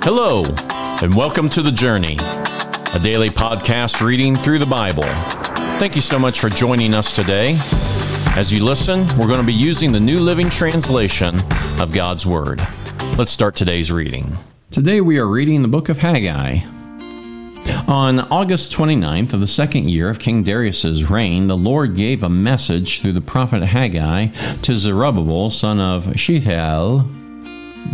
Hello, and welcome to The Journey, a daily podcast reading through the Bible. Thank you so much for joining us today. As you listen, we're going to be using the New Living Translation of God's Word. Let's start today's reading. Today we are reading the book of Haggai. On August 29th of the second year of King Darius's reign, the Lord gave a message through the prophet Haggai to Zerubbabel, son of Shealtiel,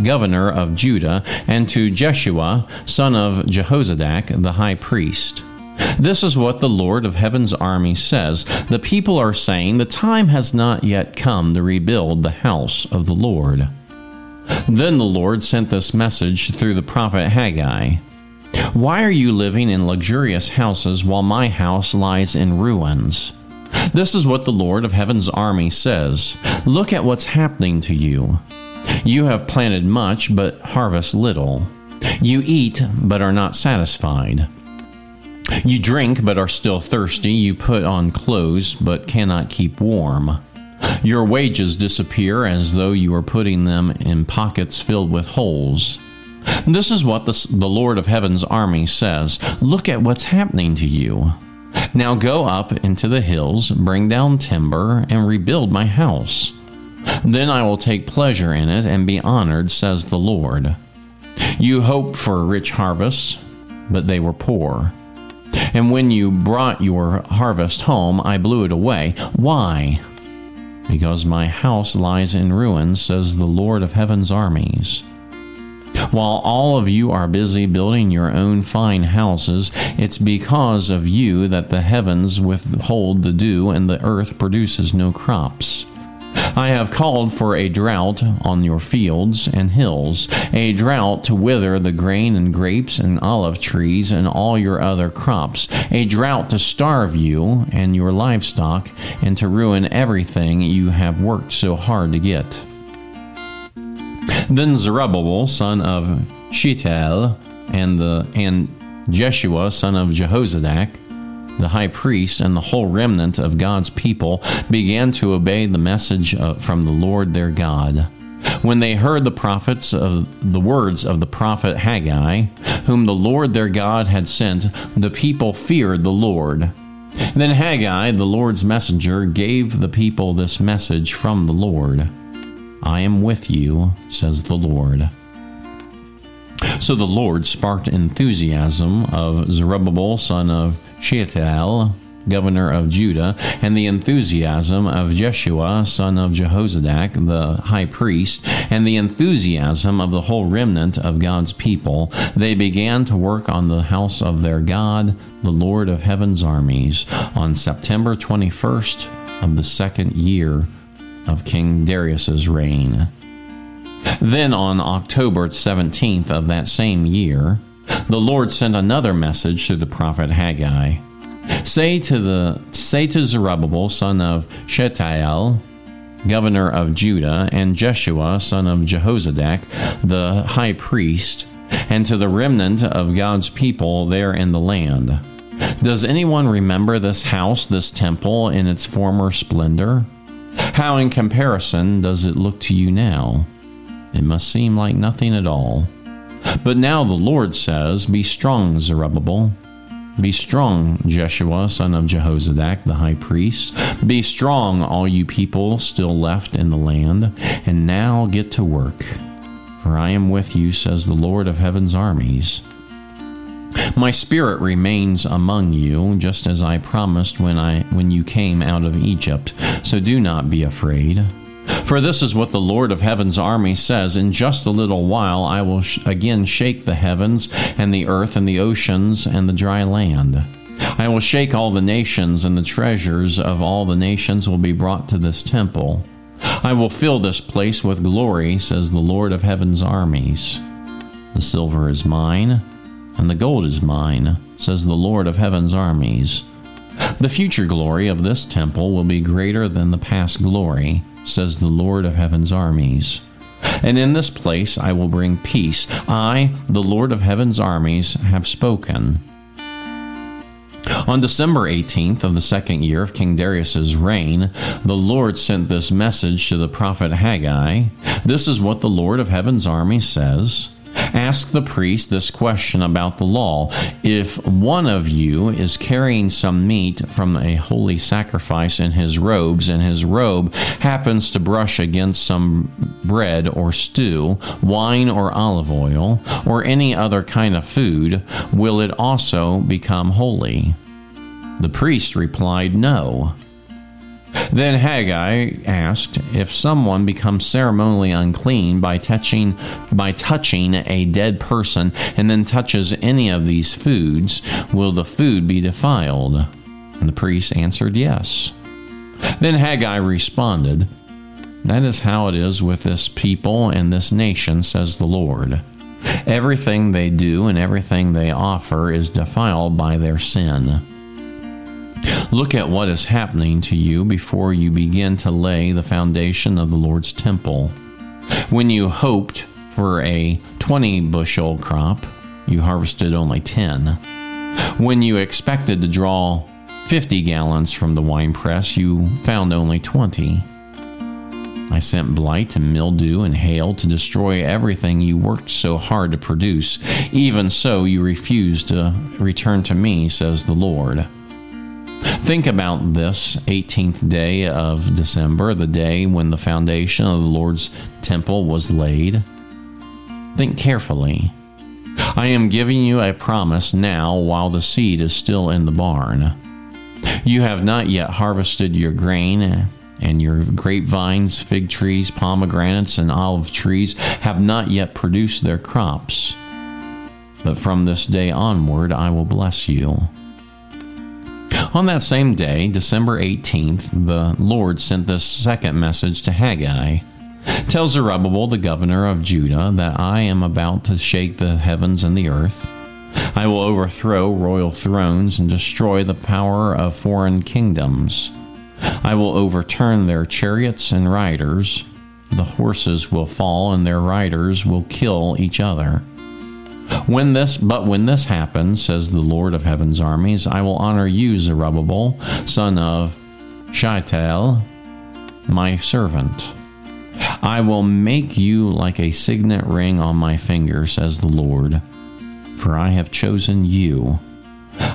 governor of Judah, and to Jeshua, son of Jehozadak, the high priest. This is what the Lord of heaven's army says. The people are saying, The time has not yet come to rebuild the house of the Lord. Then the Lord sent this message through the prophet Haggai Why are you living in luxurious houses while my house lies in ruins? This is what the Lord of heaven's army says Look at what's happening to you. You have planted much, but harvest little. You eat, but are not satisfied. You drink, but are still thirsty. You put on clothes, but cannot keep warm. Your wages disappear as though you were putting them in pockets filled with holes. This is what the, Lord of Heaven's army says Look at what's happening to you. Now go up into the hills, bring down timber, and rebuild my house. Then I will take pleasure in it and be honored, says the Lord. You hoped for rich harvests, but they were poor. And when you brought your harvest home, I blew it away. Why? Because my house lies in ruins, says the Lord of heaven's armies. While all of you are busy building your own fine houses, it's because of you that the heavens withhold the dew and the earth produces no crops. I have called for a drought on your fields and hills, a drought to wither the grain and grapes and olive trees and all your other crops, a drought to starve you and your livestock, and to ruin everything you have worked so hard to get. Then Zerubbabel, son of Shealtiel, and the and Jeshua, son of Jehozadak, the high priest and the whole remnant of God's people began to obey the message uh, from the Lord their God. When they heard the prophets of the words of the prophet Haggai, whom the Lord their God had sent, the people feared the Lord. Then Haggai, the Lord's messenger, gave the people this message from the Lord I am with you, says the Lord. So the Lord sparked enthusiasm of Zerubbabel, son of Shealtiel, governor of Judah, and the enthusiasm of Jeshua, son of Jehozadak, the high priest, and the enthusiasm of the whole remnant of God's people, they began to work on the house of their God, the Lord of heaven's armies, on September 21st of the second year of King Darius's reign. Then on October 17th of that same year, the Lord sent another message to the prophet Haggai. Say to the say to Zerubbabel, son of Shealtiel, governor of Judah, and Jeshua, son of Jehozadak, the high priest, and to the remnant of God's people there in the land. Does anyone remember this house, this temple, in its former splendor? How, in comparison, does it look to you now? It must seem like nothing at all. But now the Lord says, Be strong, Zerubbabel. Be strong, Jeshua, son of Jehozadak, the high priest. Be strong, all you people still left in the land, and now get to work. For I am with you, says the Lord of heaven's armies. My spirit remains among you, just as I promised when I when you came out of Egypt. So do not be afraid. For this is what the Lord of heaven's army says In just a little while I will sh- again shake the heavens and the earth and the oceans and the dry land. I will shake all the nations, and the treasures of all the nations will be brought to this temple. I will fill this place with glory, says the Lord of heaven's armies. The silver is mine, and the gold is mine, says the Lord of heaven's armies. The future glory of this temple will be greater than the past glory says the Lord of heaven's armies. And in this place I will bring peace. I, the Lord of heaven's armies, have spoken. On December 18th of the second year of King Darius's reign, the Lord sent this message to the prophet Haggai. This is what the Lord of heaven's army says. Ask the priest this question about the law. If one of you is carrying some meat from a holy sacrifice in his robes, and his robe happens to brush against some bread or stew, wine or olive oil, or any other kind of food, will it also become holy? The priest replied, No. Then Haggai asked, If someone becomes ceremonially unclean by touching by touching a dead person and then touches any of these foods, will the food be defiled? And the priest answered, Yes. Then Haggai responded, That is how it is with this people and this nation, says the Lord. Everything they do and everything they offer is defiled by their sin. Look at what is happening to you before you begin to lay the foundation of the Lord's temple. When you hoped for a 20 bushel crop, you harvested only 10. When you expected to draw 50 gallons from the wine press, you found only 20. I sent blight and mildew and hail to destroy everything you worked so hard to produce. Even so, you refused to return to me, says the Lord. Think about this 18th day of December, the day when the foundation of the Lord's temple was laid. Think carefully. I am giving you a promise now while the seed is still in the barn. You have not yet harvested your grain, and your grapevines, fig trees, pomegranates, and olive trees have not yet produced their crops. But from this day onward, I will bless you. On that same day, December 18th, the Lord sent this second message to Haggai. Tell Zerubbabel, the governor of Judah, that I am about to shake the heavens and the earth. I will overthrow royal thrones and destroy the power of foreign kingdoms. I will overturn their chariots and riders. The horses will fall and their riders will kill each other. When this, but when this happens, says the Lord of heaven's armies, I will honor you, Zerubbabel, son of Shealtiel, my servant. I will make you like a signet ring on my finger, says the Lord, for I have chosen you.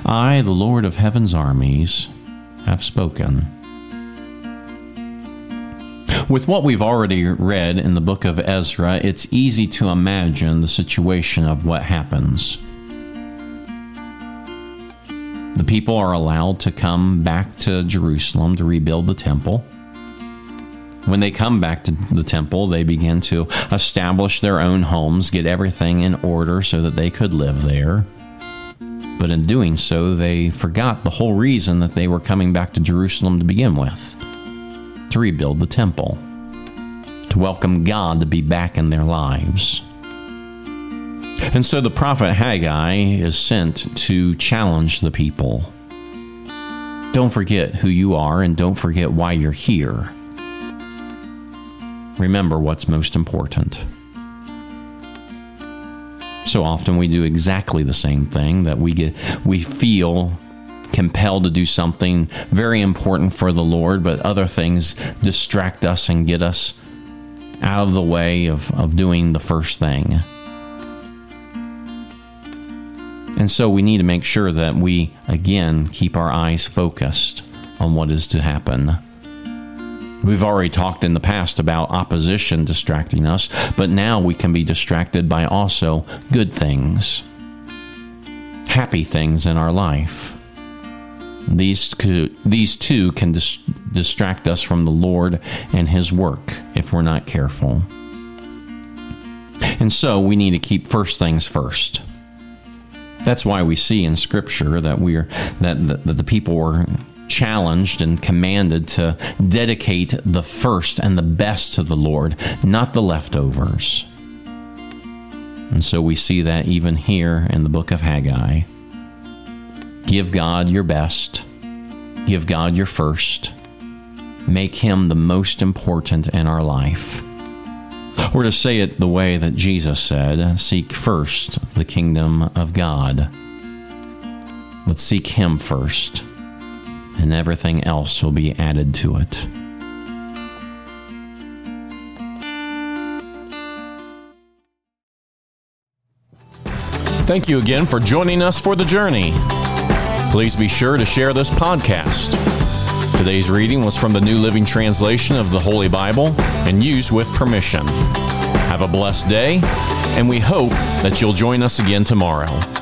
I, the Lord of heaven's armies, have spoken. With what we've already read in the book of Ezra, it's easy to imagine the situation of what happens. The people are allowed to come back to Jerusalem to rebuild the temple. When they come back to the temple, they begin to establish their own homes, get everything in order so that they could live there. But in doing so, they forgot the whole reason that they were coming back to Jerusalem to begin with to rebuild the temple, to welcome God to be back in their lives. And so the prophet Haggai is sent to challenge the people. Don't forget who you are and don't forget why you're here. Remember what's most important. So often we do exactly the same thing that we get we feel compelled to do something very important for the Lord, but other things distract us and get us out of the way of, of doing the first thing. And so we need to make sure that we, again, keep our eyes focused on what is to happen. We've already talked in the past about opposition distracting us, but now we can be distracted by also good things, happy things in our life. These, these two can dis- distract us from the Lord and His work if we're not careful. And so we need to keep first things first. That's why we see in Scripture that we're that the, that the people were challenged and commanded to dedicate the first and the best to the Lord, not the leftovers. And so we see that even here in the book of Haggai. Give God your best. Give God your first. Make Him the most important in our life. Or to say it the way that Jesus said seek first the kingdom of God. Let's seek Him first, and everything else will be added to it. Thank you again for joining us for the journey. Please be sure to share this podcast. Today's reading was from the New Living Translation of the Holy Bible and used with permission. Have a blessed day, and we hope that you'll join us again tomorrow.